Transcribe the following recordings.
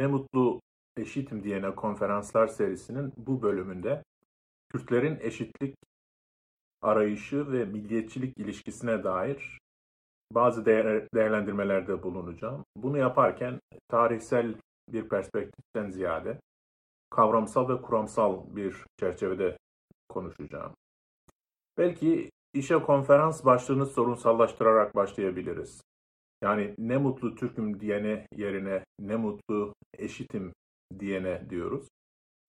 Ne Mutlu Eşitim diyene konferanslar serisinin bu bölümünde Kürtlerin eşitlik arayışı ve milliyetçilik ilişkisine dair bazı değer, değerlendirmelerde bulunacağım. Bunu yaparken tarihsel bir perspektiften ziyade kavramsal ve kuramsal bir çerçevede konuşacağım. Belki işe konferans başlığını sorunsallaştırarak başlayabiliriz. Yani ne mutlu Türk'üm diyene yerine ne mutlu eşitim diyene diyoruz.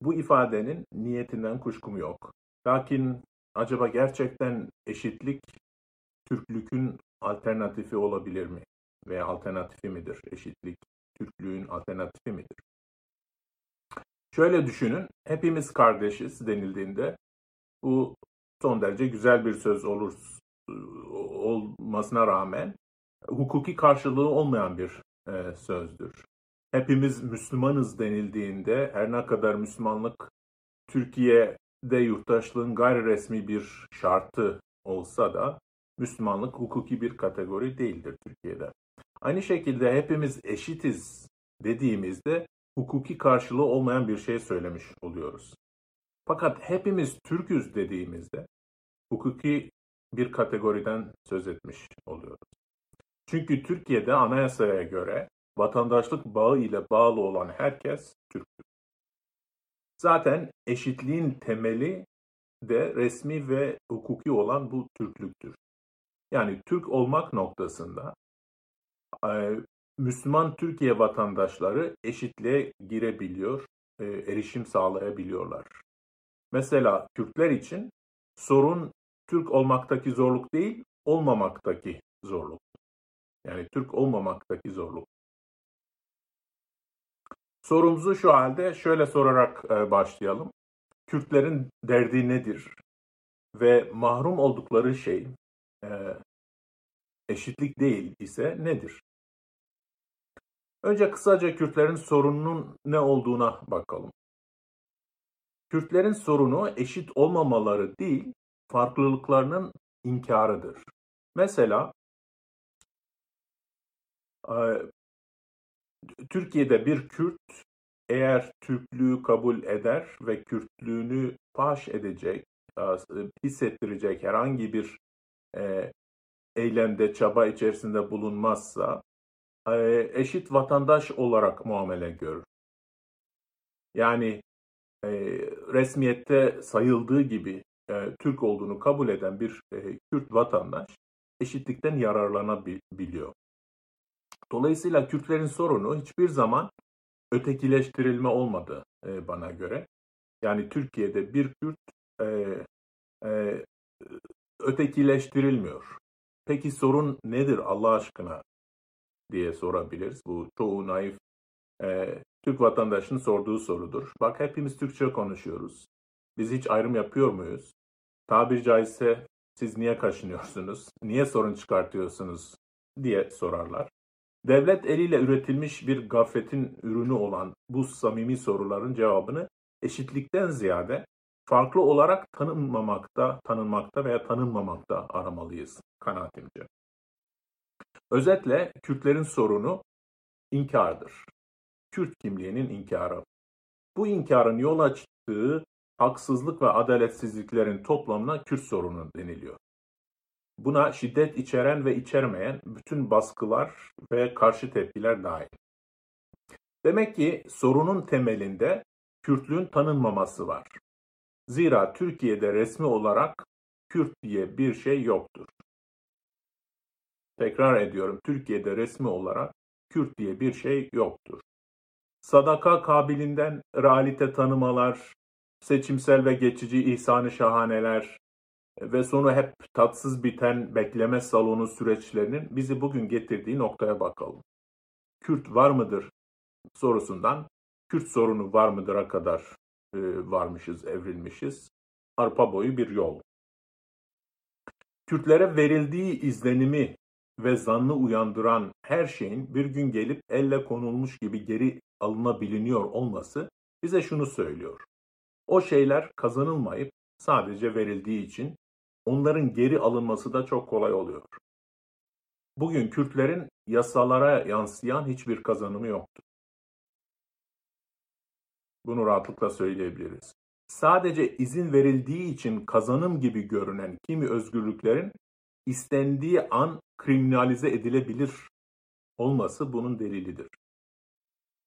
Bu ifadenin niyetinden kuşkum yok. Lakin acaba gerçekten eşitlik Türklükün alternatifi olabilir mi? Veya alternatifi midir? Eşitlik Türklüğün alternatifi midir? Şöyle düşünün, hepimiz kardeşiz denildiğinde bu son derece güzel bir söz olur olmasına rağmen hukuki karşılığı olmayan bir e, sözdür. Hepimiz Müslümanız denildiğinde her ne kadar Müslümanlık Türkiye'de yurttaşlığın gayri resmi bir şartı olsa da Müslümanlık hukuki bir kategori değildir Türkiye'de. Aynı şekilde hepimiz eşitiz dediğimizde hukuki karşılığı olmayan bir şey söylemiş oluyoruz. Fakat hepimiz Türküz dediğimizde hukuki bir kategoriden söz etmiş oluyoruz. Çünkü Türkiye'de anayasaya göre vatandaşlık bağı ile bağlı olan herkes Türktür. Zaten eşitliğin temeli de resmi ve hukuki olan bu Türklüktür. Yani Türk olmak noktasında e, Müslüman Türkiye vatandaşları eşitliğe girebiliyor, e, erişim sağlayabiliyorlar. Mesela Türkler için sorun Türk olmaktaki zorluk değil, olmamaktaki zorluk. Yani Türk olmamaktaki zorluk. Sorumuzu şu halde şöyle sorarak e, başlayalım. Kürtlerin derdi nedir? Ve mahrum oldukları şey e, eşitlik değil ise nedir? Önce kısaca Kürtlerin sorununun ne olduğuna bakalım. Kürtlerin sorunu eşit olmamaları değil, farklılıklarının inkarıdır. Mesela Türkiye'de bir Kürt eğer Türklüğü kabul eder ve Kürtlüğünü paş edecek, hissettirecek herhangi bir eylemde, çaba içerisinde bulunmazsa eşit vatandaş olarak muamele görür. Yani resmiyette sayıldığı gibi Türk olduğunu kabul eden bir Kürt vatandaş eşitlikten yararlanabiliyor. Dolayısıyla Kürtlerin sorunu hiçbir zaman ötekileştirilme olmadı e, bana göre. Yani Türkiye'de bir Kürt e, e, ötekileştirilmiyor. Peki sorun nedir Allah aşkına diye sorabiliriz. Bu çoğu naif e, Türk vatandaşının sorduğu sorudur. Bak hepimiz Türkçe konuşuyoruz. Biz hiç ayrım yapıyor muyuz? Tabiri caizse siz niye kaşınıyorsunuz? Niye sorun çıkartıyorsunuz? diye sorarlar. Devlet eliyle üretilmiş bir gafletin ürünü olan bu samimi soruların cevabını eşitlikten ziyade farklı olarak tanınmamakta, tanınmakta veya tanınmamakta aramalıyız kanaatimce. Özetle Kürtlerin sorunu inkardır. Kürt kimliğinin inkarı. Bu inkarın yol açtığı haksızlık ve adaletsizliklerin toplamına Kürt sorunu deniliyor. Buna şiddet içeren ve içermeyen bütün baskılar ve karşı tepkiler dahil. Demek ki sorunun temelinde Kürtlüğün tanınmaması var. Zira Türkiye'de resmi olarak Kürt diye bir şey yoktur. Tekrar ediyorum, Türkiye'de resmi olarak Kürt diye bir şey yoktur. Sadaka kabilinden realite tanımalar, seçimsel ve geçici ihsanı şahaneler, ve sonu hep tatsız biten bekleme salonu süreçlerinin bizi bugün getirdiği noktaya bakalım. Kürt var mıdır sorusundan Kürt sorunu var mıdır'a kadar e, varmışız, evrilmişiz. Arpa boyu bir yol. Kürtlere verildiği izlenimi ve zannı uyandıran her şeyin bir gün gelip elle konulmuş gibi geri alınabiliniyor olması bize şunu söylüyor. O şeyler kazanılmayıp sadece verildiği için onların geri alınması da çok kolay oluyor. Bugün Kürtlerin yasalara yansıyan hiçbir kazanımı yoktur. Bunu rahatlıkla söyleyebiliriz. Sadece izin verildiği için kazanım gibi görünen kimi özgürlüklerin istendiği an kriminalize edilebilir olması bunun delilidir.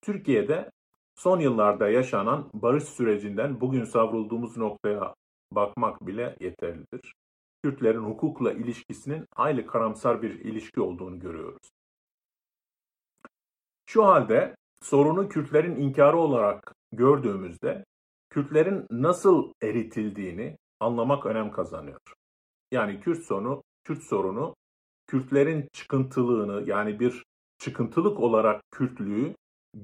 Türkiye'de son yıllarda yaşanan barış sürecinden bugün savrulduğumuz noktaya bakmak bile yeterlidir. Kürtlerin hukukla ilişkisinin hayli karamsar bir ilişki olduğunu görüyoruz. Şu halde sorunu Kürtlerin inkarı olarak gördüğümüzde Kürtlerin nasıl eritildiğini anlamak önem kazanıyor. Yani Kürt sorunu, Kürt sorunu Kürtlerin çıkıntılığını yani bir çıkıntılık olarak Kürtlüğü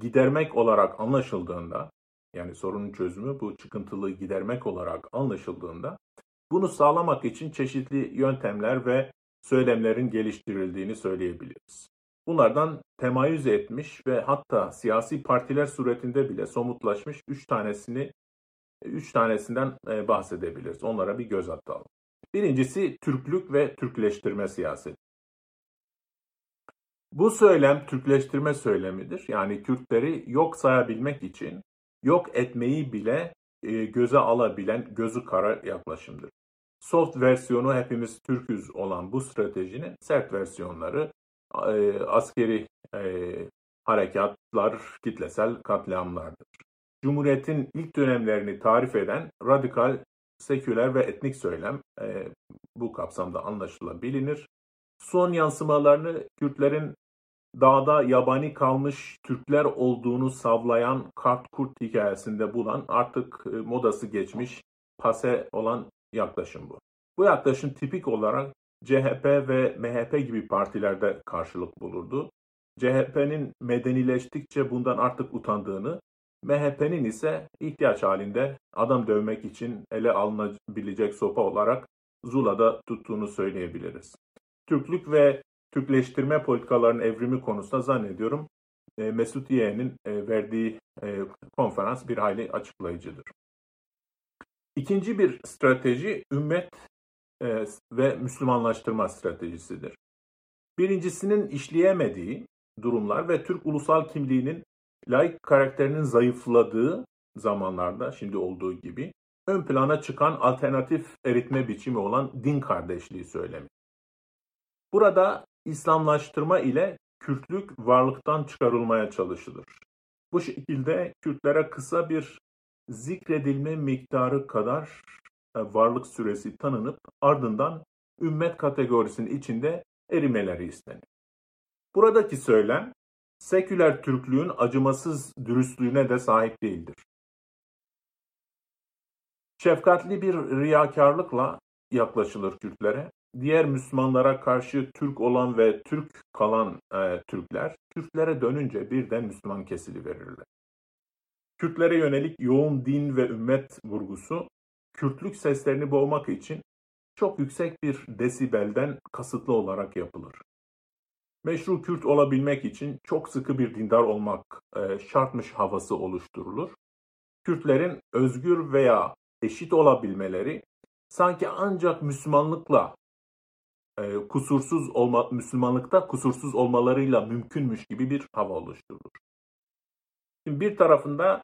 gidermek olarak anlaşıldığında yani sorunun çözümü bu çıkıntılığı gidermek olarak anlaşıldığında bunu sağlamak için çeşitli yöntemler ve söylemlerin geliştirildiğini söyleyebiliriz. Bunlardan temayüz etmiş ve hatta siyasi partiler suretinde bile somutlaşmış üç tanesini üç tanesinden e, bahsedebiliriz. Onlara bir göz atalım. Birincisi Türklük ve Türkleştirme siyaseti. Bu söylem Türkleştirme söylemidir. Yani Kürtleri yok sayabilmek için yok etmeyi bile e, göze alabilen gözü kara yaklaşımdır. Soft versiyonu hepimiz Türküz olan bu stratejinin sert versiyonları e, askeri e, harekatlar, kitlesel katliamlardır. Cumhuriyetin ilk dönemlerini tarif eden radikal, seküler ve etnik söylem e, bu kapsamda anlaşılabilir. Son yansımalarını Kürtlerin dağda yabani kalmış Türkler olduğunu savlayan kart kurt hikayesinde bulan artık modası geçmiş pase olan yaklaşım bu. Bu yaklaşım tipik olarak CHP ve MHP gibi partilerde karşılık bulurdu. CHP'nin medenileştikçe bundan artık utandığını, MHP'nin ise ihtiyaç halinde adam dövmek için ele alınabilecek sopa olarak Zula'da tuttuğunu söyleyebiliriz. Türklük ve Türkleştirme politikalarının evrimi konusunda zannediyorum e, Mesut Yeğen'in e, verdiği e, konferans bir hayli açıklayıcıdır. İkinci bir strateji ümmet e, ve Müslümanlaştırma stratejisidir. Birincisinin işleyemediği durumlar ve Türk ulusal kimliğinin laik karakterinin zayıfladığı zamanlarda şimdi olduğu gibi ön plana çıkan alternatif eritme biçimi olan din kardeşliği söylemi. Burada İslamlaştırma ile Kürtlük varlıktan çıkarılmaya çalışılır. Bu şekilde Kürtlere kısa bir zikredilme miktarı kadar e, varlık süresi tanınıp ardından ümmet kategorisinin içinde erimeleri istenir. Buradaki söylem seküler Türklüğün acımasız dürüstlüğüne de sahip değildir. Şefkatli bir riyakarlıkla yaklaşılır Kürtlere. Diğer Müslümanlara karşı Türk olan ve Türk kalan e, Türkler, Kürtlere dönünce birden Müslüman kesili verirler. Kürtlere yönelik yoğun din ve ümmet vurgusu Kürtlük seslerini boğmak için çok yüksek bir desibelden kasıtlı olarak yapılır. Meşru Kürt olabilmek için çok sıkı bir dindar olmak e, şartmış havası oluşturulur. Kürtlerin özgür veya eşit olabilmeleri sanki ancak Müslümanlıkla e, kusursuz olma, Müslümanlıkta kusursuz olmalarıyla mümkünmüş gibi bir hava oluşturulur. Şimdi bir tarafında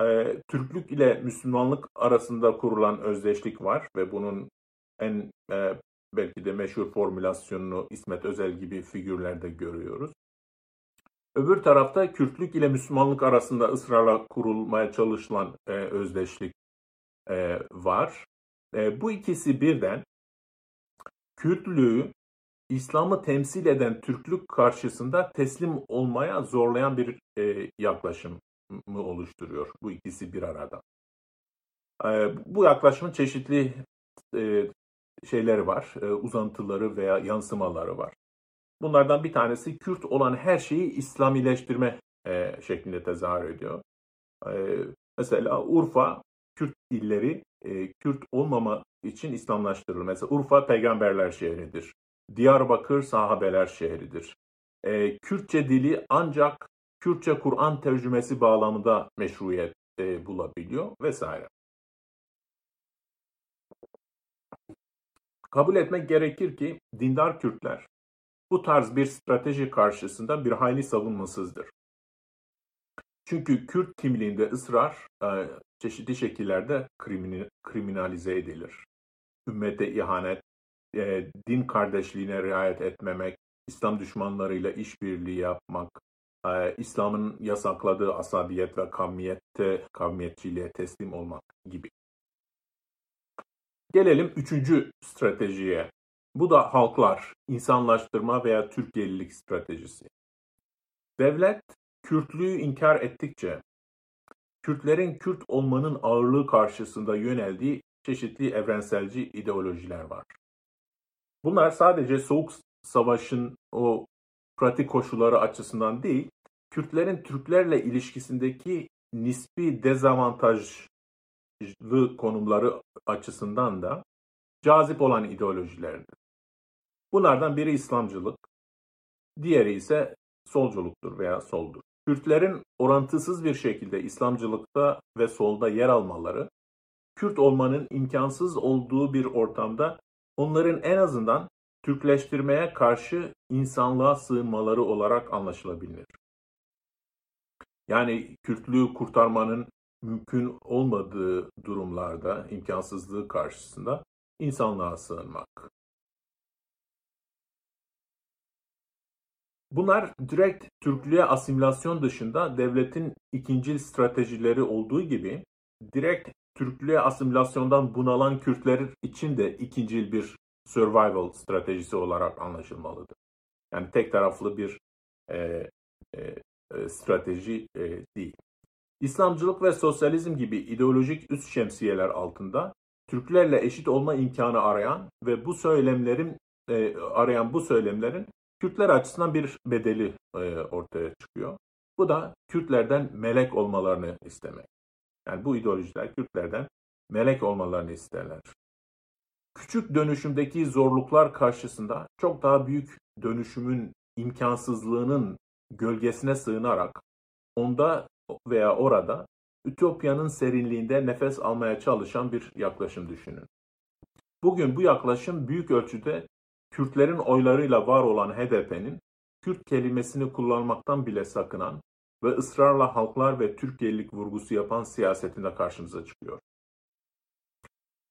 e, Türklük ile Müslümanlık arasında kurulan özdeşlik var ve bunun en e, belki de meşhur formülasyonunu İsmet Özel gibi figürlerde görüyoruz. Öbür tarafta Kürtlük ile Müslümanlık arasında ısrarla kurulmaya çalışılan e, özdeşlik e, var. E, bu ikisi birden Kürtlüğü İslam'ı temsil eden Türklük karşısında teslim olmaya zorlayan bir e, yaklaşım mı oluşturuyor bu ikisi bir arada. Ee, bu yaklaşımın çeşitli e, şeyleri var, e, uzantıları veya yansımaları var. Bunlardan bir tanesi Kürt olan her şeyi İslamileştirme e, şeklinde tezahür ediyor. E, mesela Urfa, Kürt illeri e, Kürt olmama için İslamlaştırılır. Mesela Urfa peygamberler şehridir. Diyarbakır sahabeler şehridir. E, Kürtçe dili ancak Kürtçe Kur'an tercümesi bağlamında meşruiyet e, bulabiliyor vesaire. Kabul etmek gerekir ki dindar Kürtler bu tarz bir strateji karşısında bir hayli savunmasızdır. Çünkü Kürt kimliğinde ısrar e, çeşitli şekillerde kriminalize edilir. Ümmete ihanet, e, din kardeşliğine riayet etmemek, İslam düşmanlarıyla işbirliği yapmak, e, İslam'ın yasakladığı asabiyet ve kavmiyette, kavmiyetçiliğe teslim olmak gibi. Gelelim üçüncü stratejiye. Bu da halklar, insanlaştırma veya Türkiye'lilik stratejisi. Devlet Kürtlüğü inkar ettikçe Kürtlerin Kürt olmanın ağırlığı karşısında yöneldiği çeşitli evrenselci ideolojiler var. Bunlar sadece Soğuk Savaş'ın o pratik koşulları açısından değil, Kürtlerin Türklerle ilişkisindeki nispi dezavantajlı konumları açısından da cazip olan ideolojilerdir. Bunlardan biri İslamcılık, diğeri ise solculuktur veya soldur. Kürtlerin orantısız bir şekilde İslamcılıkta ve solda yer almaları, Kürt olmanın imkansız olduğu bir ortamda onların en azından Türkleştirmeye karşı insanlığa sığınmaları olarak anlaşılabilir. Yani Kürtlüğü kurtarmanın mümkün olmadığı durumlarda, imkansızlığı karşısında insanlığa sığınmak. Bunlar direkt Türklüğe asimilasyon dışında devletin ikincil stratejileri olduğu gibi direkt Türklüğe asimilasyondan bunalan Kürtler için de ikincil bir survival stratejisi olarak anlaşılmalıdır. Yani tek taraflı bir e, e, e, strateji e, değil. İslamcılık ve sosyalizm gibi ideolojik üst şemsiyeler altında Türklerle eşit olma imkanı arayan ve bu söylemlerin e, arayan bu söylemlerin Kürtler açısından bir bedeli e, ortaya çıkıyor. Bu da Kürtlerden melek olmalarını istemek. Yani bu ideolojiler Kürtlerden melek olmalarını isterler. Küçük dönüşümdeki zorluklar karşısında çok daha büyük dönüşümün imkansızlığının gölgesine sığınarak onda veya orada Ütopya'nın serinliğinde nefes almaya çalışan bir yaklaşım düşünün. Bugün bu yaklaşım büyük ölçüde Kürtlerin oylarıyla var olan HDP'nin Kürt kelimesini kullanmaktan bile sakınan ve ısrarla halklar ve Türkiye'lilik vurgusu yapan siyasetinde karşımıza çıkıyor.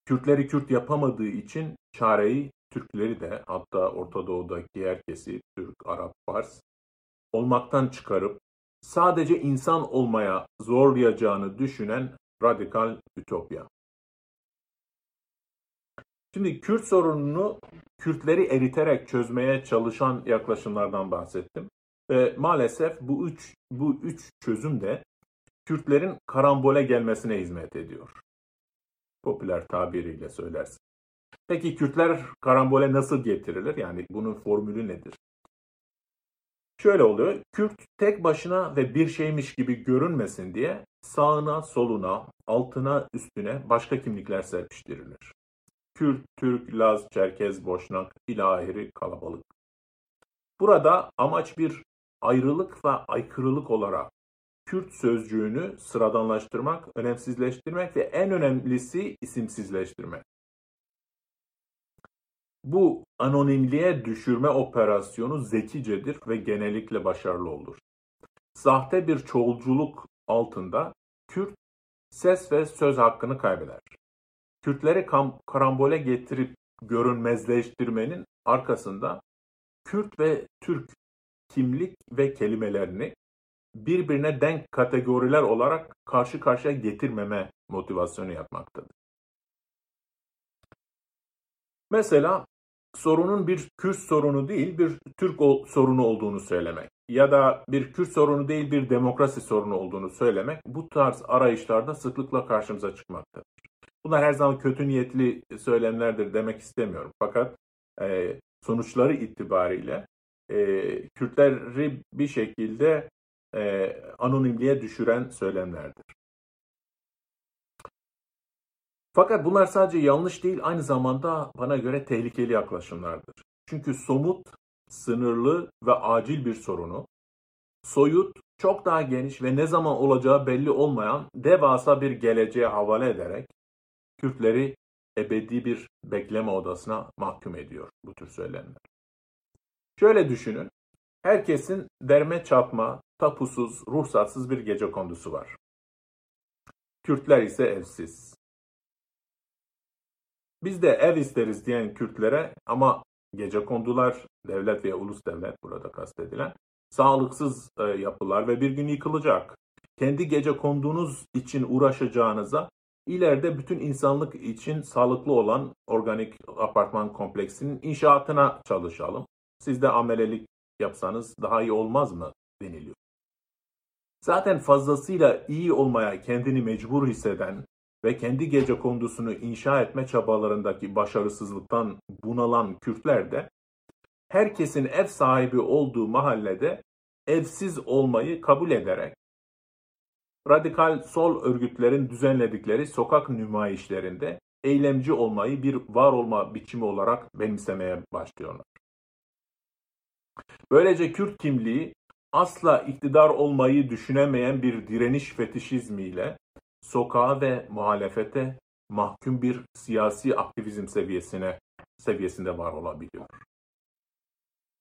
Kürtleri Kürt yapamadığı için çareyi Türkleri de hatta Orta Doğu'daki herkesi Türk, Arap, Fars olmaktan çıkarıp sadece insan olmaya zorlayacağını düşünen radikal ütopya. Şimdi Kürt sorununu Kürtleri eriterek çözmeye çalışan yaklaşımlardan bahsettim. Ve maalesef bu üç, bu üç çözüm de Kürtlerin karambole gelmesine hizmet ediyor. Popüler tabiriyle söylersin. Peki Kürtler karambole nasıl getirilir? Yani bunun formülü nedir? Şöyle oluyor. Kürt tek başına ve bir şeymiş gibi görünmesin diye sağına, soluna, altına, üstüne başka kimlikler serpiştirilir. Kürt, Türk, Laz, Çerkez, Boşnak, ilahiri kalabalık. Burada amaç bir ayrılık ve aykırılık olarak Kürt sözcüğünü sıradanlaştırmak, önemsizleştirmek ve en önemlisi isimsizleştirmek. Bu anonimliğe düşürme operasyonu zekicedir ve genellikle başarılı olur. Sahte bir çoğulculuk altında Kürt ses ve söz hakkını kaybeder. Kürtleri karambole getirip görünmezleştirmenin arkasında Kürt ve Türk kimlik ve kelimelerini birbirine denk kategoriler olarak karşı karşıya getirmeme motivasyonu yapmaktadır. Mesela sorunun bir Kürt sorunu değil bir Türk sorunu olduğunu söylemek ya da bir Kürt sorunu değil bir demokrasi sorunu olduğunu söylemek bu tarz arayışlarda sıklıkla karşımıza çıkmaktadır. Bunlar her zaman kötü niyetli söylemlerdir demek istemiyorum. Fakat e, sonuçları itibariyle e, Kürtleri bir şekilde e, anonimliğe düşüren söylemlerdir. Fakat bunlar sadece yanlış değil, aynı zamanda bana göre tehlikeli yaklaşımlardır. Çünkü somut, sınırlı ve acil bir sorunu, soyut, çok daha geniş ve ne zaman olacağı belli olmayan devasa bir geleceğe havale ederek Kürtleri ebedi bir bekleme odasına mahkum ediyor bu tür söylemler. Şöyle düşünün, herkesin derme çatma, tapusuz, ruhsatsız bir gece kondusu var. Kürtler ise evsiz. Biz de ev isteriz diyen Kürtlere ama gece kondular, devlet veya ulus devlet burada kastedilen, sağlıksız e, yapılar ve bir gün yıkılacak. Kendi gece konduğunuz için uğraşacağınıza ileride bütün insanlık için sağlıklı olan organik apartman kompleksinin inşaatına çalışalım. Siz de amelelik yapsanız daha iyi olmaz mı deniliyor. Zaten fazlasıyla iyi olmaya kendini mecbur hisseden ve kendi gece kondusunu inşa etme çabalarındaki başarısızlıktan bunalan Kürtler de herkesin ev sahibi olduğu mahallede evsiz olmayı kabul ederek radikal sol örgütlerin düzenledikleri sokak nümayişlerinde eylemci olmayı bir var olma biçimi olarak benimsemeye başlıyorlar. Böylece Kürt kimliği asla iktidar olmayı düşünemeyen bir direniş fetişizmiyle sokağa ve muhalefete mahkum bir siyasi aktivizm seviyesine seviyesinde var olabiliyor.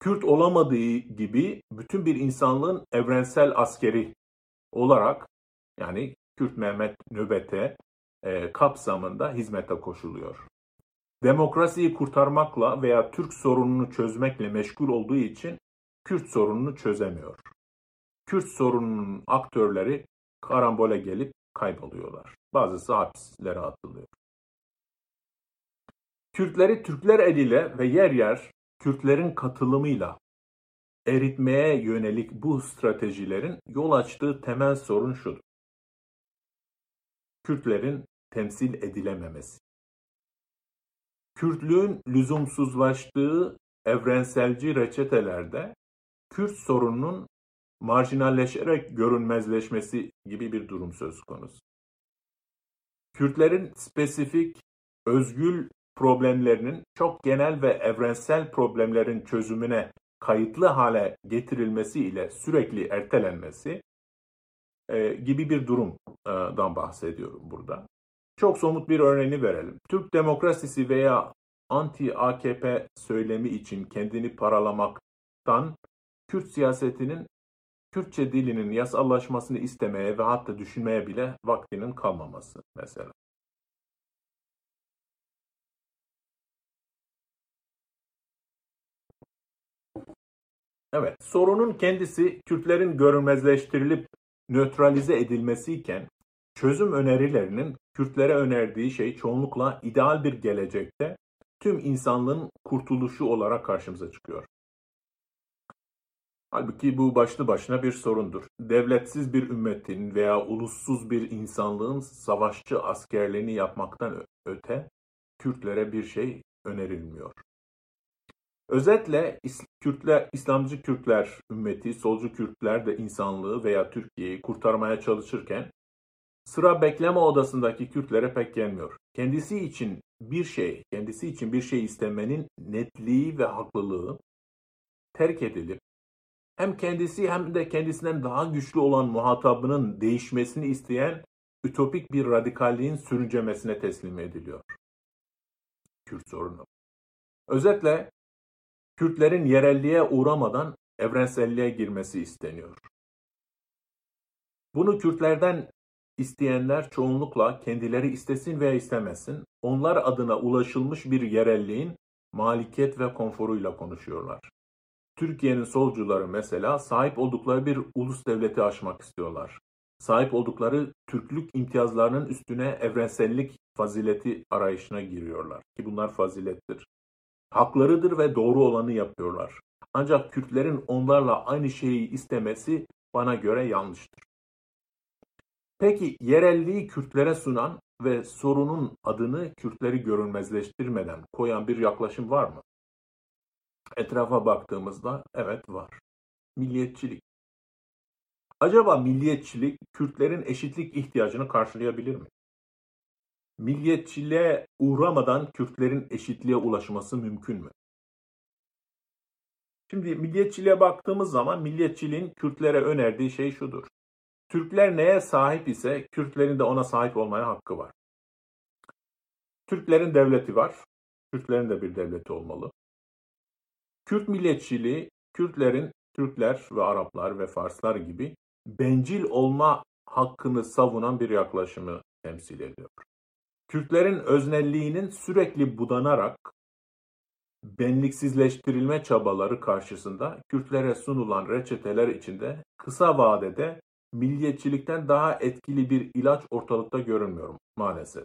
Kürt olamadığı gibi bütün bir insanlığın evrensel askeri olarak yani Kürt Mehmet nöbete e, kapsamında hizmete koşuluyor. Demokrasiyi kurtarmakla veya Türk sorununu çözmekle meşgul olduğu için Kürt sorununu çözemiyor. Kürt sorununun aktörleri karambole gelip kayboluyorlar. Bazısı hapislere atılıyor. Kürtleri Türkler eliyle ve yer yer Kürtlerin katılımıyla eritmeye yönelik bu stratejilerin yol açtığı temel sorun şudur. Kürtlerin temsil edilememesi. Kürtlüğün lüzumsuzlaştığı evrenselci reçetelerde Kürt sorununun marjinalleşerek görünmezleşmesi gibi bir durum söz konusu. Kürtlerin spesifik, özgül problemlerinin çok genel ve evrensel problemlerin çözümüne kayıtlı hale getirilmesi ile sürekli ertelenmesi e, gibi bir durumdan bahsediyorum burada. Çok somut bir örneğini verelim. Türk demokrasisi veya anti-AKP söylemi için kendini paralamaktan Kürt siyasetinin Kürtçe dilinin yasallaşmasını istemeye ve hatta düşünmeye bile vaktinin kalmaması mesela. Evet, sorunun kendisi Kürtlerin görünmezleştirilip nötralize edilmesiyken çözüm önerilerinin Kürtlere önerdiği şey çoğunlukla ideal bir gelecekte tüm insanlığın kurtuluşu olarak karşımıza çıkıyor. Halbuki bu başlı başına bir sorundur. Devletsiz bir ümmetin veya ulussuz bir insanlığın savaşçı askerliğini yapmaktan öte Kürtlere bir şey önerilmiyor. Özetle Kürtler, İslamcı Kürtler ümmeti, solcu Kürtler de insanlığı veya Türkiye'yi kurtarmaya çalışırken sıra bekleme odasındaki Kürtlere pek gelmiyor. Kendisi için bir şey, kendisi için bir şey istemenin netliği ve haklılığı terk edilip hem kendisi hem de kendisinden daha güçlü olan muhatabının değişmesini isteyen ütopik bir radikalliğin sürüncemesine teslim ediliyor. Kürt sorunu. Özetle Kürtlerin yerelliğe uğramadan evrenselliğe girmesi isteniyor. Bunu Kürtlerden isteyenler çoğunlukla kendileri istesin veya istemesin, onlar adına ulaşılmış bir yerelliğin maliket ve konforuyla konuşuyorlar. Türkiye'nin solcuları mesela sahip oldukları bir ulus devleti aşmak istiyorlar. Sahip oldukları Türklük imtiyazlarının üstüne evrensellik fazileti arayışına giriyorlar. Ki bunlar fazilettir. Haklarıdır ve doğru olanı yapıyorlar. Ancak Kürtlerin onlarla aynı şeyi istemesi bana göre yanlıştır. Peki yerelliği Kürtlere sunan ve sorunun adını Kürtleri görünmezleştirmeden koyan bir yaklaşım var mı? Etrafa baktığımızda evet var. Milliyetçilik. Acaba milliyetçilik Kürtlerin eşitlik ihtiyacını karşılayabilir mi? Milliyetçiliğe uğramadan Kürtlerin eşitliğe ulaşması mümkün mü? Şimdi milliyetçiliğe baktığımız zaman milliyetçiliğin Kürtlere önerdiği şey şudur. Türkler neye sahip ise Kürtlerin de ona sahip olmaya hakkı var. Türklerin devleti var. Kürtlerin de bir devleti olmalı. Kürt milliyetçiliği Kürtlerin Türkler ve Araplar ve Farslar gibi bencil olma hakkını savunan bir yaklaşımı temsil ediyor. Kürtlerin öznelliğinin sürekli budanarak benliksizleştirilme çabaları karşısında Kürtlere sunulan reçeteler içinde kısa vadede milliyetçilikten daha etkili bir ilaç ortalıkta görünmüyor maalesef.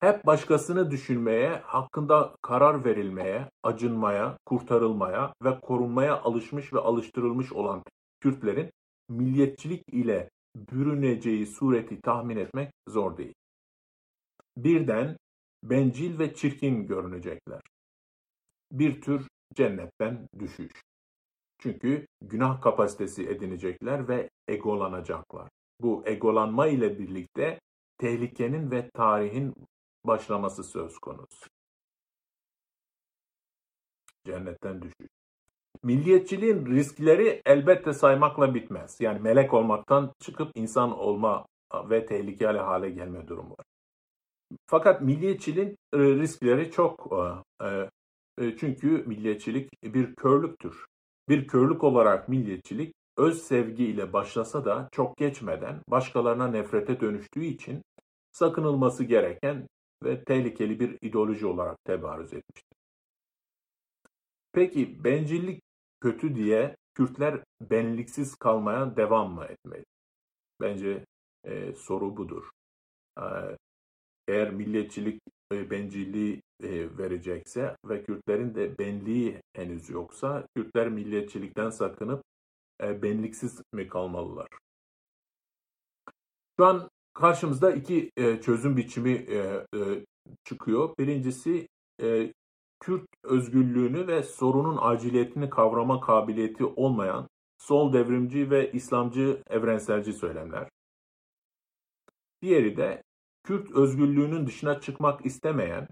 Hep başkasını düşünmeye, hakkında karar verilmeye, acınmaya, kurtarılmaya ve korunmaya alışmış ve alıştırılmış olan Kürtlerin milliyetçilik ile bürüneceği sureti tahmin etmek zor değil. Birden bencil ve çirkin görünecekler. Bir tür cennetten düşüş. Çünkü günah kapasitesi edinecekler ve egolanacaklar. Bu egolanma ile birlikte tehlikenin ve tarihin başlaması söz konusu. Cennetten düşüş. Milliyetçiliğin riskleri elbette saymakla bitmez. Yani melek olmaktan çıkıp insan olma ve tehlikeli hale gelme durumu var. Fakat milliyetçiliğin e, riskleri çok e, e, çünkü milliyetçilik bir körlüktür. Bir körlük olarak milliyetçilik öz sevgi ile başlasa da çok geçmeden başkalarına nefrete dönüştüğü için sakınılması gereken ve tehlikeli bir ideoloji olarak tebarüz etmiştir. Peki bencillik kötü diye Kürtler benliksiz kalmaya devam mı etmeli? Bence e, soru budur. Eğer milliyetçilik e, bencilliği e, verecekse ve Kürtlerin de benliği henüz yoksa Kürtler milliyetçilikten sakınıp e, benliksiz mi kalmalılar? Şu an karşımızda iki e, çözüm biçimi e, e, çıkıyor. Birincisi e, Kürt özgürlüğünü ve sorunun aciliyetini kavrama kabiliyeti olmayan sol devrimci ve İslamcı evrenselci söylemler. Diğeri de Kürt özgürlüğünün dışına çıkmak istemeyen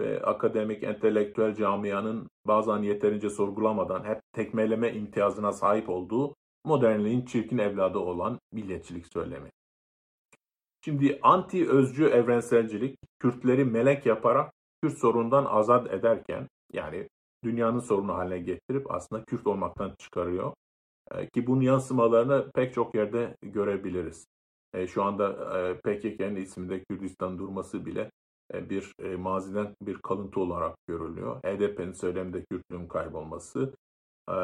ve akademik, entelektüel camianın bazen yeterince sorgulamadan hep tekmeleme imtiyazına sahip olduğu modernliğin çirkin evladı olan milliyetçilik söylemi. Şimdi anti-özcü evrenselcilik Kürtleri melek yaparak Kürt sorundan azat ederken yani dünyanın sorunu haline getirip aslında Kürt olmaktan çıkarıyor. E, ki bunun yansımalarını pek çok yerde görebiliriz. E, şu anda e, PKK'nın isminde Kürdistan durması bile bir e, maziden bir kalıntı olarak görülüyor. HDP'nin söylemde Kürtlüğün kaybolması, e,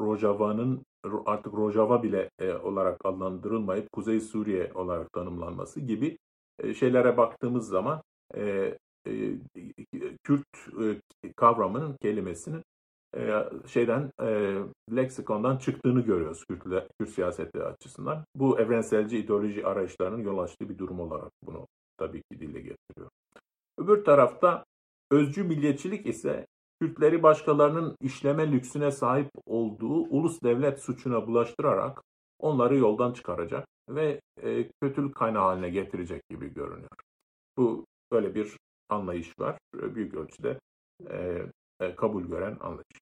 Rojava'nın artık Rojava bile e, olarak adlandırılmayıp Kuzey Suriye olarak tanımlanması gibi e, şeylere baktığımız zaman e, e, Kürt e, kavramının kelimesinin e, şeyden e, leksikondan çıktığını görüyoruz Kürt, Kürt siyaseti açısından. Bu evrenselci ideoloji arayışlarının yol açtığı bir durum olarak bunu tabii ki dile getiriyor. Öbür tarafta özcü milliyetçilik ise Kürtleri başkalarının işleme lüksüne sahip olduğu ulus devlet suçuna bulaştırarak onları yoldan çıkaracak ve e, kötülük kaynağı haline getirecek gibi görünüyor. Bu böyle bir anlayış var. Büyük ölçüde e, e, kabul gören anlayış.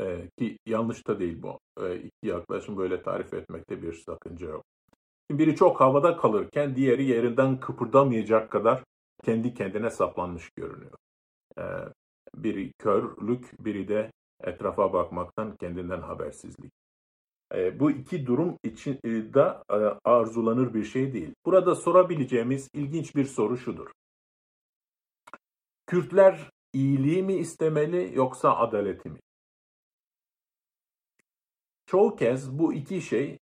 E, ki yanlış da değil bu. E, iki yaklaşım böyle tarif etmekte bir sakınca yok. Biri çok havada kalırken diğeri yerinden kıpırdamayacak kadar kendi kendine saplanmış görünüyor. E, biri körlük, biri de etrafa bakmaktan kendinden habersizlik. E, bu iki durum için e, de e, arzulanır bir şey değil. Burada sorabileceğimiz ilginç bir soru şudur. Kürtler iyiliği mi istemeli yoksa adaleti mi? Çoğu kez bu iki şey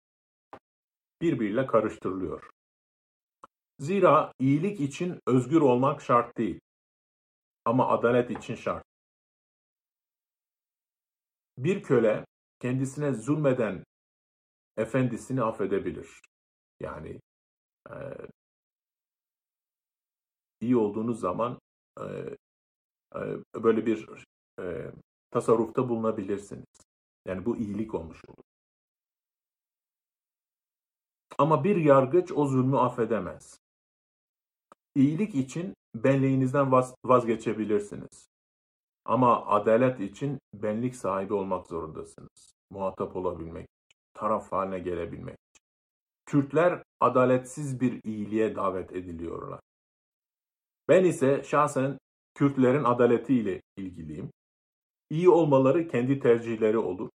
birbiriyle karıştırılıyor. Zira iyilik için özgür olmak şart değil. Ama adalet için şart. Bir köle kendisine zulmeden efendisini affedebilir. Yani e, iyi olduğunuz zaman e, e, böyle bir e, tasarrufta bulunabilirsiniz. Yani bu iyilik olmuş olur. Ama bir yargıç o zulmü affedemez. İyilik için benliğinizden vaz, vazgeçebilirsiniz. Ama adalet için benlik sahibi olmak zorundasınız. Muhatap olabilmek taraf haline gelebilmek. Kürtler adaletsiz bir iyiliğe davet ediliyorlar. Ben ise şahsen Kürtlerin adaletiyle ilgiliyim. İyi olmaları kendi tercihleri olur.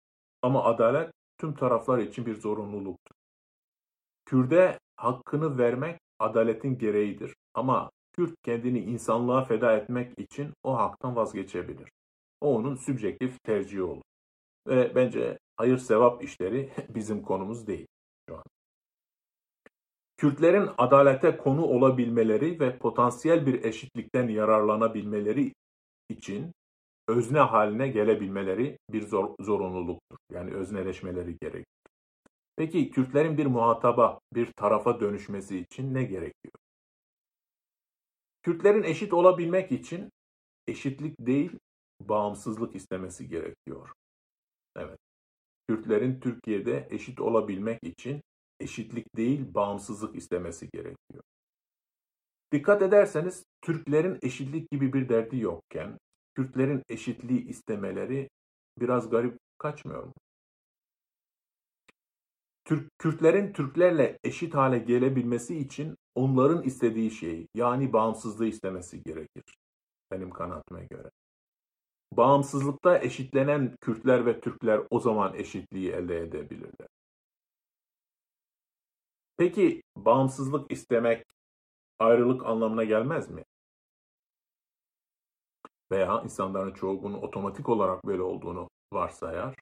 Ama adalet tüm taraflar için bir zorunluluktur. Kürde hakkını vermek adaletin gereğidir. Ama Kürt kendini insanlığa feda etmek için o haktan vazgeçebilir. O onun sübjektif tercihi olur. Ve bence hayır sevap işleri bizim konumuz değil şu an. Kürtlerin adalete konu olabilmeleri ve potansiyel bir eşitlikten yararlanabilmeleri için özne haline gelebilmeleri bir zor, zorunluluktur. Yani özneleşmeleri gerekir. Peki Kürtlerin bir muhataba, bir tarafa dönüşmesi için ne gerekiyor? Kürtlerin eşit olabilmek için eşitlik değil, bağımsızlık istemesi gerekiyor. Evet. Kürtlerin Türkiye'de eşit olabilmek için eşitlik değil, bağımsızlık istemesi gerekiyor. Dikkat ederseniz Türklerin eşitlik gibi bir derdi yokken Kürtlerin eşitliği istemeleri biraz garip kaçmıyor mu? Türk, Kürtlerin Türklerle eşit hale gelebilmesi için onların istediği şeyi yani bağımsızlığı istemesi gerekir. Benim kanaatime göre. Bağımsızlıkta eşitlenen Kürtler ve Türkler o zaman eşitliği elde edebilirler. Peki bağımsızlık istemek ayrılık anlamına gelmez mi? Veya insanların çoğu bunu otomatik olarak böyle olduğunu varsayar.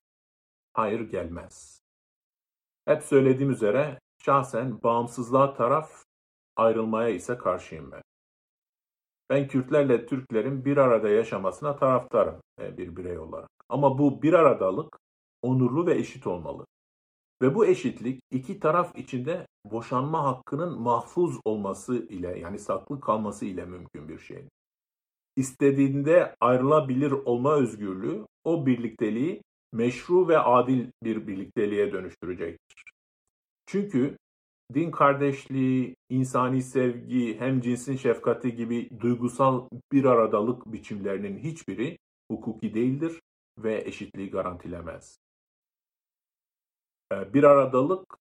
Hayır gelmez. Hep söylediğim üzere şahsen bağımsızlığa taraf, ayrılmaya ise karşıyım ben. Ben Kürtlerle Türklerin bir arada yaşamasına taraftarım e, bir birey olarak. Ama bu bir aradalık onurlu ve eşit olmalı. Ve bu eşitlik iki taraf içinde boşanma hakkının mahfuz olması ile yani saklı kalması ile mümkün bir şey. İstediğinde ayrılabilir olma özgürlüğü o birlikteliği meşru ve adil bir birlikteliğe dönüştürecektir. Çünkü din kardeşliği, insani sevgi, hem cinsin şefkati gibi duygusal bir aradalık biçimlerinin hiçbiri hukuki değildir ve eşitliği garantilemez. Ee, bir aradalık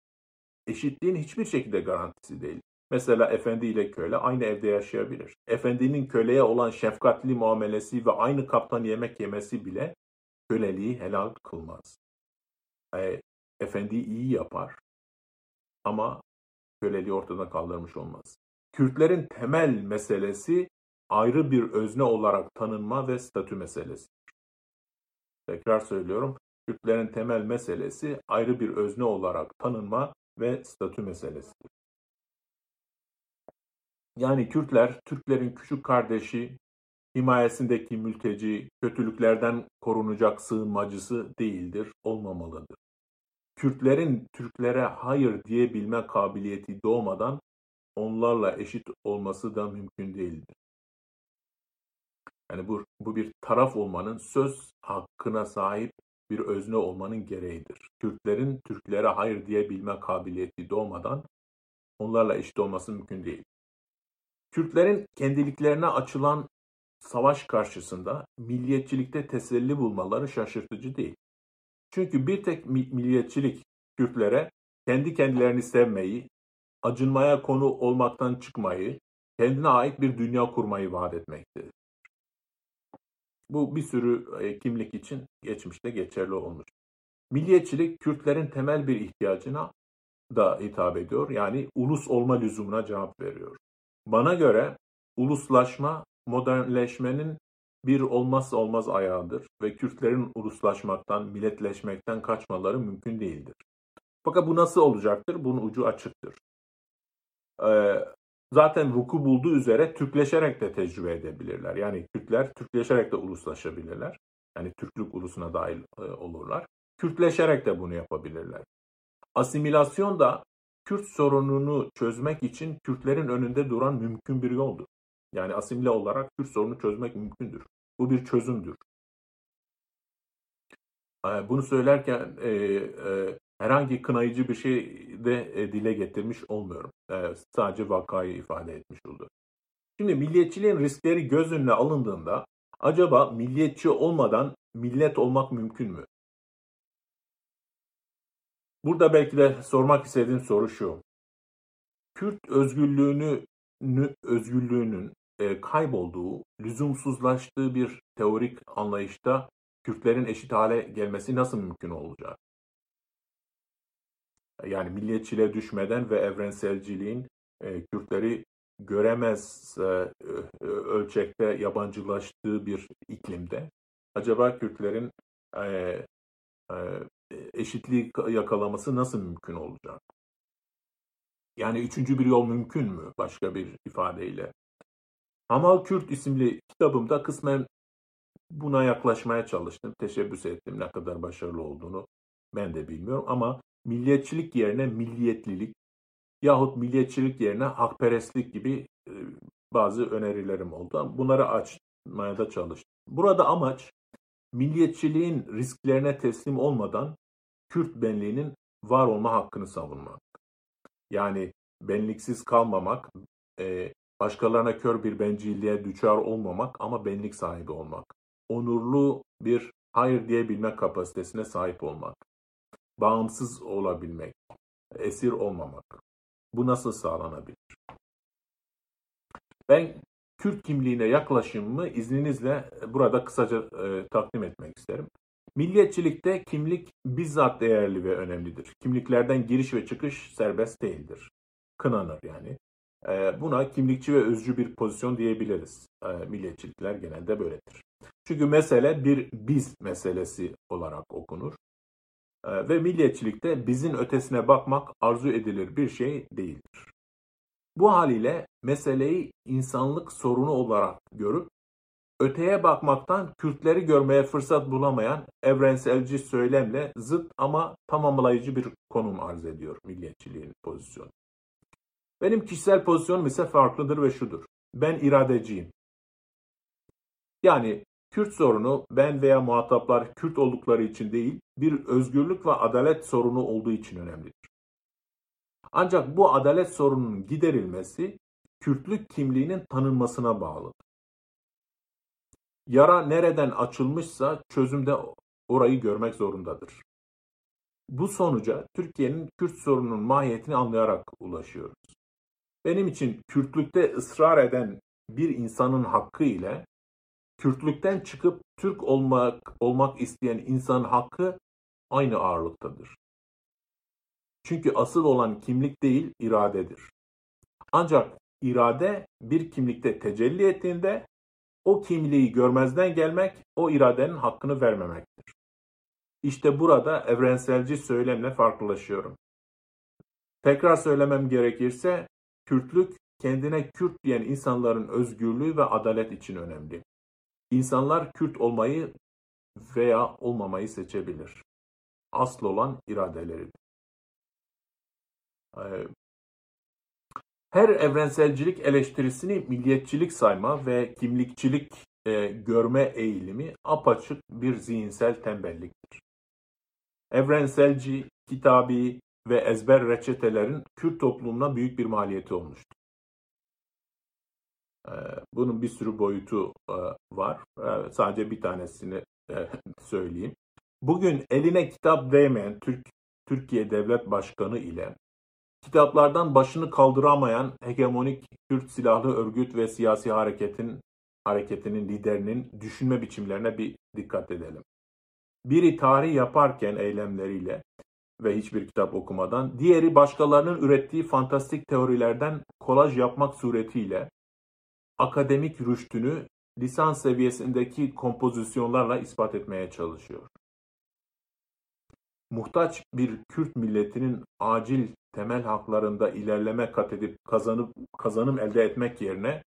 eşitliğin hiçbir şekilde garantisi değil. Mesela efendi ile köle aynı evde yaşayabilir. Efendinin köleye olan şefkatli muamelesi ve aynı kaptan yemek yemesi bile köleliği helal kılmaz. E, efendi iyi yapar ama köleliği ortadan kaldırmış olmaz. Kürtlerin temel meselesi ayrı bir özne olarak tanınma ve statü meselesidir. Tekrar söylüyorum, Kürtlerin temel meselesi ayrı bir özne olarak tanınma ve statü meselesidir. Yani Kürtler, Türklerin küçük kardeşi, himayesindeki mülteci, kötülüklerden korunacak sığınmacısı değildir, olmamalıdır. Kürtlerin Türklere hayır diyebilme kabiliyeti doğmadan onlarla eşit olması da mümkün değildir. Yani bu, bu bir taraf olmanın söz hakkına sahip bir özne olmanın gereğidir. Kürtlerin Türklere hayır diyebilme kabiliyeti doğmadan onlarla eşit olması mümkün değil. Kürtlerin kendiliklerine açılan savaş karşısında milliyetçilikte teselli bulmaları şaşırtıcı değil. Çünkü bir tek milliyetçilik Kürtlere kendi kendilerini sevmeyi, acınmaya konu olmaktan çıkmayı, kendine ait bir dünya kurmayı vaat etmektedir. Bu bir sürü e, kimlik için geçmişte geçerli olmuş. Milliyetçilik Kürtlerin temel bir ihtiyacına da hitap ediyor. Yani ulus olma lüzumuna cevap veriyor. Bana göre uluslaşma modernleşmenin bir olmazsa olmaz ayağıdır ve Kürtlerin uluslaşmaktan, milletleşmekten kaçmaları mümkün değildir. Fakat bu nasıl olacaktır? Bunun ucu açıktır. Ee, zaten vuku bulduğu üzere Türkleşerek de tecrübe edebilirler. Yani Kürtler Türkleşerek de uluslaşabilirler. Yani Türklük ulusuna dahil e, olurlar. Kürtleşerek de bunu yapabilirler. Asimilasyon da Kürt sorununu çözmek için Kürtlerin önünde duran mümkün bir yoldur. Yani asimile olarak Kürt sorunu çözmek mümkündür. Bu bir çözümdür. Ee, bunu söylerken e, e, herhangi kınayıcı bir şey de e, dile getirmiş olmuyorum. E, sadece vakayı ifade etmiş oldu. Şimdi milliyetçiliğin riskleri göz önüne alındığında acaba milliyetçi olmadan millet olmak mümkün mü? Burada belki de sormak istediğim soru şu. Kürt özgürlüğünü özgürlüğünün e, kaybolduğu, lüzumsuzlaştığı bir teorik anlayışta Kürtlerin eşit hale gelmesi nasıl mümkün olacak? Yani milliyetçiliğe düşmeden ve evrenselciliğin e, Kürtleri göremez e, ölçekte yabancılaştığı bir iklimde acaba Kürtlerin eşitliği yakalaması nasıl mümkün olacak? Yani üçüncü bir yol mümkün mü başka bir ifadeyle? Hamal Kürt isimli kitabımda kısmen buna yaklaşmaya çalıştım. Teşebbüs ettim ne kadar başarılı olduğunu ben de bilmiyorum ama milliyetçilik yerine milliyetlilik yahut milliyetçilik yerine hakperestlik gibi e, bazı önerilerim oldu. Bunları açmaya da çalıştım. Burada amaç milliyetçiliğin risklerine teslim olmadan Kürt benliğinin var olma hakkını savunmak. Yani benliksiz kalmamak, e, başkalarına kör bir bencilliğe düçar olmamak ama benlik sahibi olmak. Onurlu bir hayır diyebilme kapasitesine sahip olmak. Bağımsız olabilmek, esir olmamak. Bu nasıl sağlanabilir? Ben Kürt kimliğine yaklaşımımı izninizle burada kısaca e, takdim etmek isterim. Milliyetçilikte kimlik bizzat değerli ve önemlidir. Kimliklerden giriş ve çıkış serbest değildir. Kınanır yani. E, buna kimlikçi ve özcü bir pozisyon diyebiliriz. E, milliyetçilikler genelde böyledir. Çünkü mesele bir biz meselesi olarak okunur. E, ve milliyetçilikte bizin ötesine bakmak arzu edilir bir şey değildir. Bu haliyle meseleyi insanlık sorunu olarak görüp öteye bakmaktan Kürtleri görmeye fırsat bulamayan evrenselci söylemle zıt ama tamamlayıcı bir konum arz ediyor milliyetçiliğin pozisyonu. Benim kişisel pozisyonum ise farklıdır ve şudur. Ben iradeciyim. Yani Kürt sorunu ben veya muhataplar Kürt oldukları için değil, bir özgürlük ve adalet sorunu olduğu için önemlidir. Ancak bu adalet sorununun giderilmesi Kürtlük kimliğinin tanınmasına bağlıdır. Yara nereden açılmışsa çözümde orayı görmek zorundadır. Bu sonuca Türkiye'nin Kürt sorununun mahiyetini anlayarak ulaşıyoruz. Benim için Kürtlükte ısrar eden bir insanın hakkı ile Kürtlükten çıkıp Türk olmak olmak isteyen insanın hakkı aynı ağırlıktadır. Çünkü asıl olan kimlik değil, iradedir. Ancak irade bir kimlikte tecelli ettiğinde o kimliği görmezden gelmek, o iradenin hakkını vermemektir. İşte burada evrenselci söylemle farklılaşıyorum. Tekrar söylemem gerekirse, Kürtlük kendine Kürt diyen insanların özgürlüğü ve adalet için önemli. İnsanlar Kürt olmayı veya olmamayı seçebilir. Asıl olan iradeleridir. Ee, her evrenselcilik eleştirisini milliyetçilik sayma ve kimlikçilik e, görme eğilimi apaçık bir zihinsel tembelliktir. Evrenselci, kitabi ve ezber reçetelerin Kürt toplumuna büyük bir maliyeti olmuştur. Ee, bunun bir sürü boyutu e, var. Sadece bir tanesini e, söyleyeyim. Bugün eline kitap değmeyen Türk Türkiye Devlet Başkanı ile kitaplardan başını kaldıramayan hegemonik Kürt silahlı örgüt ve siyasi hareketin hareketinin liderinin düşünme biçimlerine bir dikkat edelim. Biri tarih yaparken eylemleriyle ve hiçbir kitap okumadan, diğeri başkalarının ürettiği fantastik teorilerden kolaj yapmak suretiyle akademik rüştünü lisans seviyesindeki kompozisyonlarla ispat etmeye çalışıyor. Muhtaç bir Kürt milletinin acil temel haklarında ilerleme kat edip kazanıp kazanım elde etmek yerine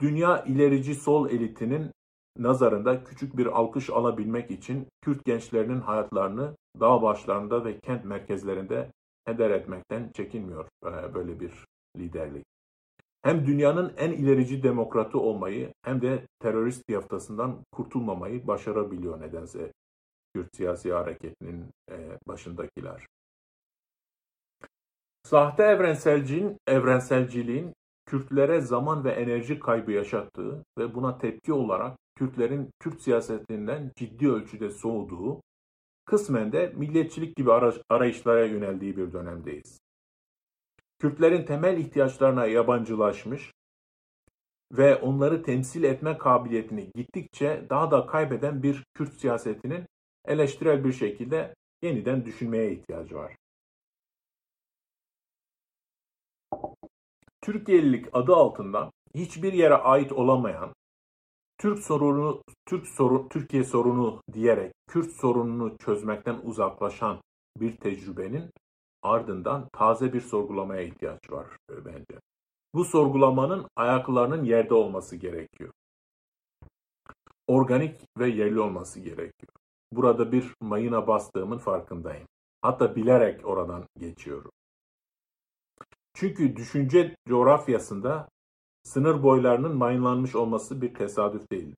dünya ilerici sol elitinin nazarında küçük bir alkış alabilmek için Kürt gençlerinin hayatlarını dağ başlarında ve kent merkezlerinde heder etmekten çekinmiyor e, böyle bir liderlik. hem dünyanın en ilerici demokratı olmayı hem de terörist yaftasından kurtulmamayı başarabiliyor nedense Kürt siyasi hareketinin e, başındakiler. Sahte evrenselciliğin, evrenselciliğin Kürtlere zaman ve enerji kaybı yaşattığı ve buna tepki olarak Kürtlerin Kürt siyasetinden ciddi ölçüde soğuduğu, kısmen de milliyetçilik gibi arayışlara yöneldiği bir dönemdeyiz. Kürtlerin temel ihtiyaçlarına yabancılaşmış ve onları temsil etme kabiliyetini gittikçe daha da kaybeden bir Kürt siyasetinin eleştirel bir şekilde yeniden düşünmeye ihtiyacı var. Türkiye'lilik adı altında hiçbir yere ait olamayan, Türk sorunu, Türk soru, Türkiye sorunu diyerek Kürt sorununu çözmekten uzaklaşan bir tecrübenin ardından taze bir sorgulamaya ihtiyaç var e, bence. Bu sorgulamanın ayaklarının yerde olması gerekiyor. Organik ve yerli olması gerekiyor. Burada bir mayına bastığımın farkındayım. Hatta bilerek oradan geçiyorum. Çünkü düşünce coğrafyasında sınır boylarının mayınlanmış olması bir tesadüf değildir.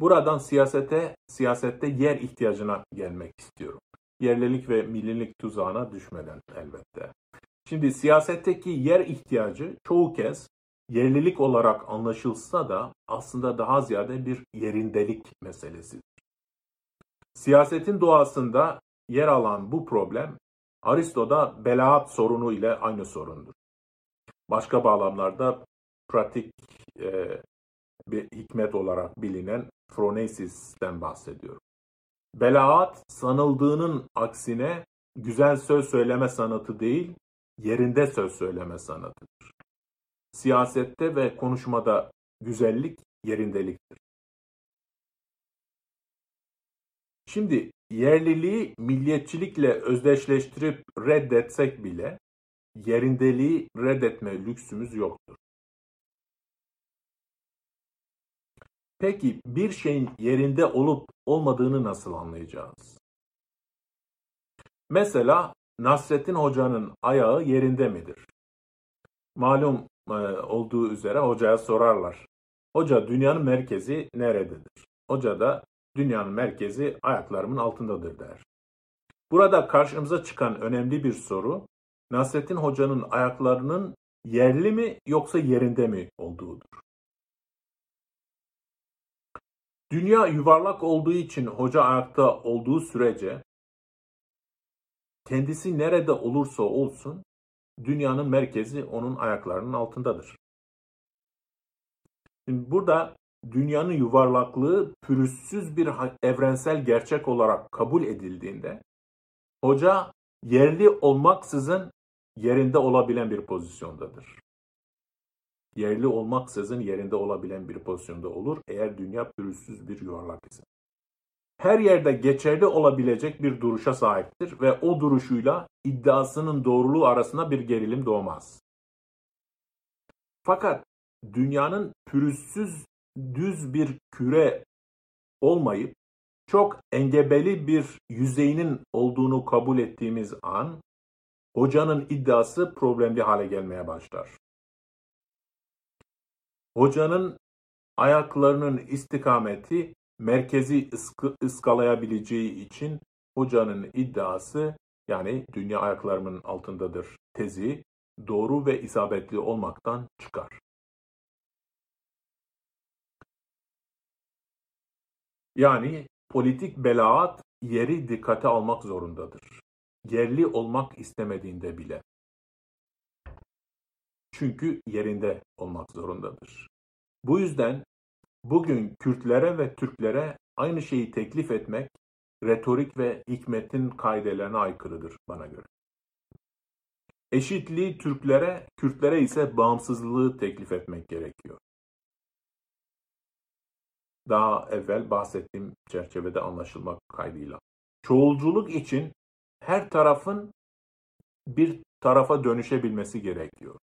Buradan siyasete, siyasette yer ihtiyacına gelmek istiyorum. Yerlilik ve millilik tuzağına düşmeden elbette. Şimdi siyasetteki yer ihtiyacı çoğu kez yerlilik olarak anlaşılsa da aslında daha ziyade bir yerindelik meselesidir. Siyasetin doğasında yer alan bu problem Aristo'da belaat sorunu ile aynı sorundur. Başka bağlamlarda pratik e, bir hikmet olarak bilinen phronesis'ten bahsediyorum. Belaat sanıldığının aksine güzel söz söyleme sanatı değil, yerinde söz söyleme sanatıdır. Siyasette ve konuşmada güzellik yerindeliktir. Şimdi yerliliği milliyetçilikle özdeşleştirip reddetsek bile yerindeliği reddetme lüksümüz yoktur. Peki bir şeyin yerinde olup olmadığını nasıl anlayacağız? Mesela Nasrettin Hoca'nın ayağı yerinde midir? Malum e, olduğu üzere hocaya sorarlar. Hoca dünyanın merkezi nerededir? Hoca da dünyanın merkezi ayaklarımın altındadır der. Burada karşımıza çıkan önemli bir soru Nasrettin Hoca'nın ayaklarının yerli mi yoksa yerinde mi olduğudur. Dünya yuvarlak olduğu için hoca ayakta olduğu sürece kendisi nerede olursa olsun dünyanın merkezi onun ayaklarının altındadır. Şimdi burada dünyanın yuvarlaklığı pürüzsüz bir evrensel gerçek olarak kabul edildiğinde hoca yerli olmaksızın yerinde olabilen bir pozisyondadır. Yerli olmaksızın yerinde olabilen bir pozisyonda olur eğer dünya pürüzsüz bir yuvarlak ise. Her yerde geçerli olabilecek bir duruşa sahiptir ve o duruşuyla iddiasının doğruluğu arasında bir gerilim doğmaz. Fakat dünyanın pürüzsüz düz bir küre olmayıp çok engebeli bir yüzeyinin olduğunu kabul ettiğimiz an hocanın iddiası problemli hale gelmeye başlar. Hocanın ayaklarının istikameti merkezi ıskalayabileceği için hocanın iddiası yani dünya ayaklarımın altındadır tezi doğru ve isabetli olmaktan çıkar. Yani politik belaat yeri dikkate almak zorundadır yerli olmak istemediğinde bile. Çünkü yerinde olmak zorundadır. Bu yüzden bugün Kürtlere ve Türklere aynı şeyi teklif etmek retorik ve hikmetin kaidelerine aykırıdır bana göre. Eşitliği Türklere, Kürtlere ise bağımsızlığı teklif etmek gerekiyor. Daha evvel bahsettiğim çerçevede anlaşılmak kaydıyla. Çoğulculuk için her tarafın bir tarafa dönüşebilmesi gerekiyor.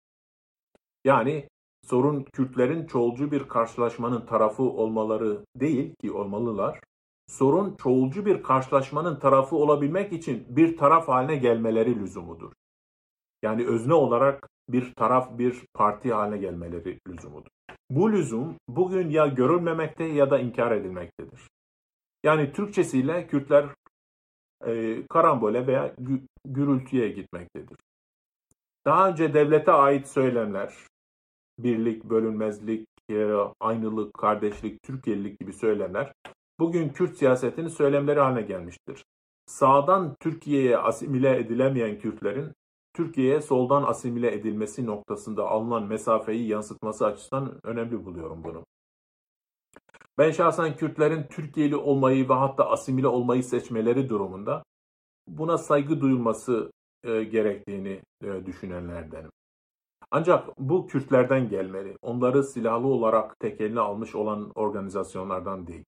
Yani sorun Kürtlerin çoğulcu bir karşılaşmanın tarafı olmaları değil ki olmalılar. Sorun çoğulcu bir karşılaşmanın tarafı olabilmek için bir taraf haline gelmeleri lüzumudur. Yani özne olarak bir taraf, bir parti haline gelmeleri lüzumudur. Bu lüzum bugün ya görülmemekte ya da inkar edilmektedir. Yani Türkçesiyle Kürtler e, karambole veya gü, gürültüye gitmektedir. Daha önce devlete ait söylemler, birlik, bölünmezlik, e, aynılık, kardeşlik, Türkiye'lilik gibi söylemler bugün Kürt siyasetinin söylemleri haline gelmiştir. Sağdan Türkiye'ye asimile edilemeyen Kürtlerin Türkiye'ye soldan asimile edilmesi noktasında alınan mesafeyi yansıtması açısından önemli buluyorum bunu. Ben şahsen Kürtlerin Türkiye'li olmayı ve hatta asimile olmayı seçmeleri durumunda buna saygı duyulması e, gerektiğini e, düşünenlerdenim. Ancak bu Kürtlerden gelmeli. Onları silahlı olarak tek eline almış olan organizasyonlardan değil.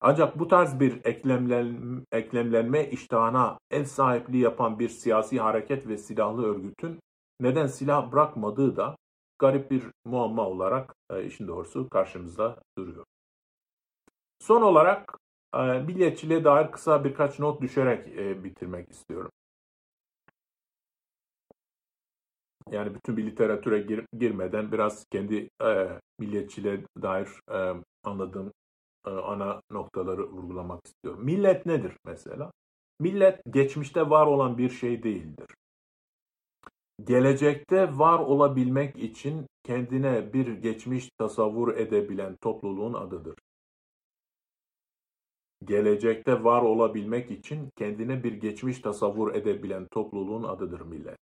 Ancak bu tarz bir eklemlen, eklemlenme iştahına ev sahipliği yapan bir siyasi hareket ve silahlı örgütün neden silah bırakmadığı da garip bir muamma olarak e, işin doğrusu karşımızda duruyor. Son olarak e, milliyetçiliğe dair kısa birkaç not düşerek e, bitirmek istiyorum. Yani bütün bir literatüre gir, girmeden biraz kendi e, milliyetçiliğe dair e, anladığım e, ana noktaları vurgulamak istiyorum. Millet nedir mesela? Millet geçmişte var olan bir şey değildir. Gelecekte var olabilmek için kendine bir geçmiş tasavvur edebilen topluluğun adıdır. Gelecekte var olabilmek için kendine bir geçmiş tasavvur edebilen topluluğun adıdır millet.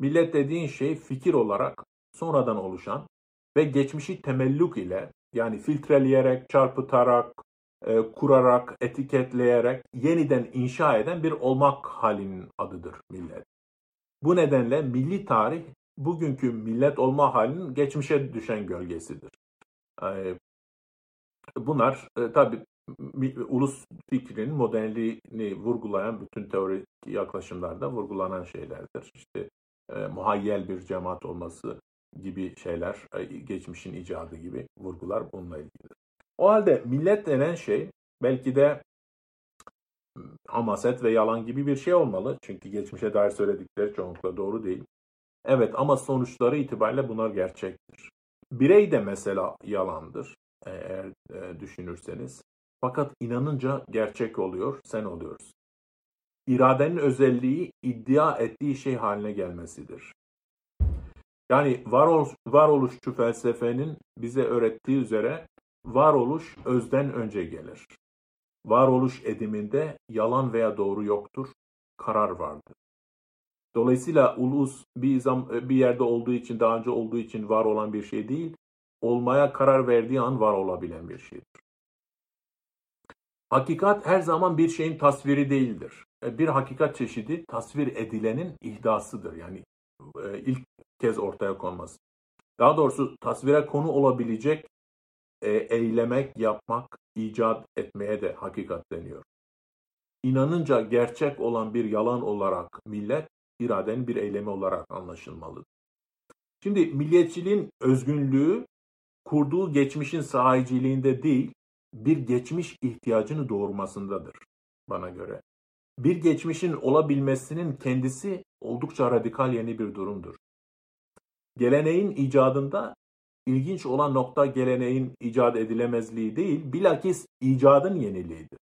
Millet dediğin şey fikir olarak sonradan oluşan ve geçmişi temelluk ile yani filtreleyerek, çarpıtarak, e, kurarak, etiketleyerek yeniden inşa eden bir olmak halinin adıdır millet. Bu nedenle milli tarih bugünkü millet olma halinin geçmişe düşen gölgesidir. E, bunlar e, tabi ulus fikrinin modernliğini vurgulayan bütün teorik yaklaşımlarda vurgulanan şeylerdir. İşte e, muhayyel bir cemaat olması gibi şeyler, e, geçmişin icadı gibi vurgular bununla ilgilidir. O halde millet denen şey belki de hamaset ve yalan gibi bir şey olmalı. Çünkü geçmişe dair söyledikleri çoğunlukla doğru değil. Evet ama sonuçları itibariyle bunlar gerçektir. Birey de mesela yalandır eğer e, düşünürseniz. Fakat inanınca gerçek oluyor, sen oluyorsun. İradenin özelliği iddia ettiği şey haline gelmesidir. Yani varoluş, varoluşçu felsefenin bize öğrettiği üzere varoluş özden önce gelir. Varoluş ediminde yalan veya doğru yoktur, karar vardır. Dolayısıyla ulus bir, zam, bir yerde olduğu için, daha önce olduğu için var olan bir şey değil, olmaya karar verdiği an var olabilen bir şeydir. Hakikat her zaman bir şeyin tasviri değildir. E, bir hakikat çeşidi tasvir edilenin ihdasıdır. Yani e, ilk kez ortaya konması. Daha doğrusu tasvire konu olabilecek e, eylemek, yapmak, icat etmeye de hakikat deniyor. İnanınca gerçek olan bir yalan olarak millet, iradenin bir eylemi olarak anlaşılmalıdır. Şimdi milliyetçiliğin özgünlüğü kurduğu geçmişin sahiciliğinde değil, bir geçmiş ihtiyacını doğurmasındadır bana göre. Bir geçmişin olabilmesinin kendisi oldukça radikal yeni bir durumdur. Geleneğin icadında ilginç olan nokta geleneğin icat edilemezliği değil, bilakis icadın yeniliğidir.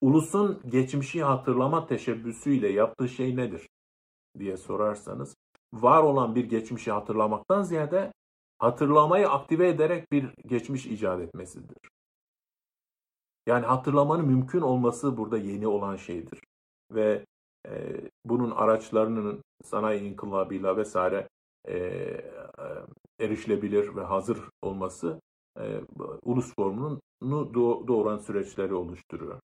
Ulusun geçmişi hatırlama teşebbüsüyle yaptığı şey nedir diye sorarsanız, var olan bir geçmişi hatırlamaktan ziyade hatırlamayı aktive ederek bir geçmiş icat etmesidir. Yani hatırlamanın mümkün olması burada yeni olan şeydir. Ve e, bunun araçlarının sanayi inkılabıyla vesaire e, e, erişilebilir ve hazır olması e, ulus formunu doğuran süreçleri oluşturuyor.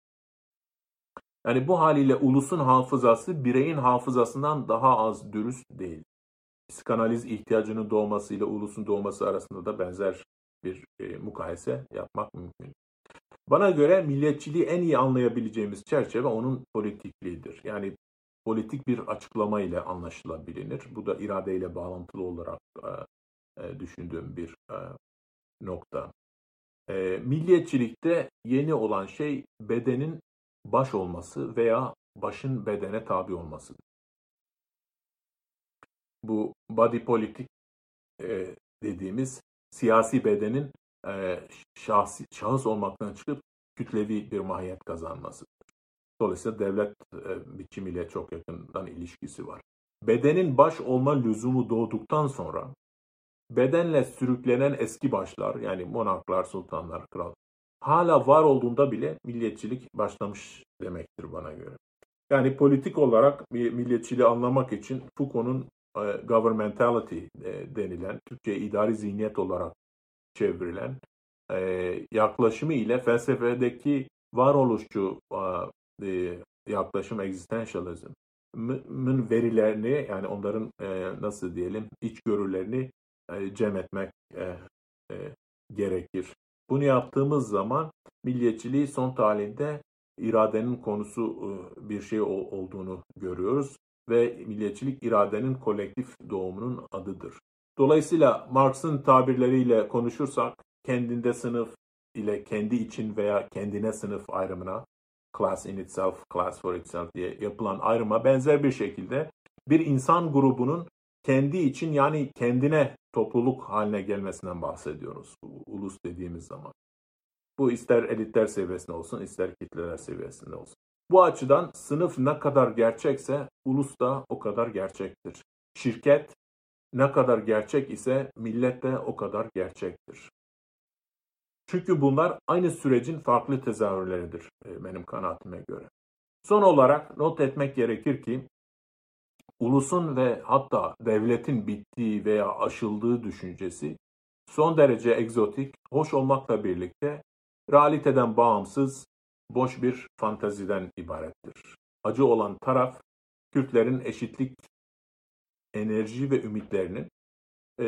Yani bu haliyle ulusun hafızası bireyin hafızasından daha az dürüst değil. Psikanaliz ihtiyacının doğmasıyla ulusun doğması arasında da benzer bir e, mukayese yapmak mümkün. Bana göre milliyetçiliği en iyi anlayabileceğimiz çerçeve onun politikliğidir. Yani politik bir açıklama ile anlaşılabilir. Bu da iradeyle bağlantılı olarak e, e, düşündüğüm bir e, nokta. E, milliyetçilikte yeni olan şey bedenin baş olması veya başın bedene tabi olmasıdır. bu body politik dediğimiz siyasi bedenin e, şahsi, şahıs olmaktan çıkıp kütlevi bir mahiyet kazanması. Dolayısıyla devlet e, biçimiyle çok yakından ilişkisi var. Bedenin baş olma lüzumu doğduktan sonra bedenle sürüklenen eski başlar yani monarklar, sultanlar, kral hala var olduğunda bile milliyetçilik başlamış demektir bana göre. Yani politik olarak bir milliyetçiliği anlamak için Foucault'un e, governmentality e, denilen, Türkçe idari zihniyet olarak çevrilen e, yaklaşımı ile felsefedeki varoluşçu e, yaklaşım existentialism'ın verilerini yani onların e, nasıl diyelim içgörülerini e, cem etmek e, e, gerekir. Bunu yaptığımız zaman milliyetçiliği son talinde iradenin konusu e, bir şey olduğunu görüyoruz ve milliyetçilik iradenin kolektif doğumunun adıdır. Dolayısıyla Marx'ın tabirleriyle konuşursak kendinde sınıf ile kendi için veya kendine sınıf ayrımına class in itself, class for itself diye yapılan ayrıma benzer bir şekilde bir insan grubunun kendi için yani kendine topluluk haline gelmesinden bahsediyoruz. Ulus dediğimiz zaman. Bu ister elitler seviyesinde olsun, ister kitleler seviyesinde olsun. Bu açıdan sınıf ne kadar gerçekse ulus da o kadar gerçektir. Şirket ne kadar gerçek ise millet de o kadar gerçektir. Çünkü bunlar aynı sürecin farklı tezahürleridir e, benim kanaatime göre. Son olarak not etmek gerekir ki ulusun ve hatta devletin bittiği veya aşıldığı düşüncesi son derece egzotik, hoş olmakla birlikte realiteden bağımsız, boş bir fantaziden ibarettir. Acı olan taraf, Kürtlerin eşitlik, enerji ve ümitlerinin e,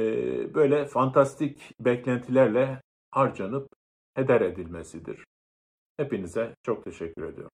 böyle fantastik beklentilerle harcanıp heder edilmesidir. Hepinize çok teşekkür ediyorum.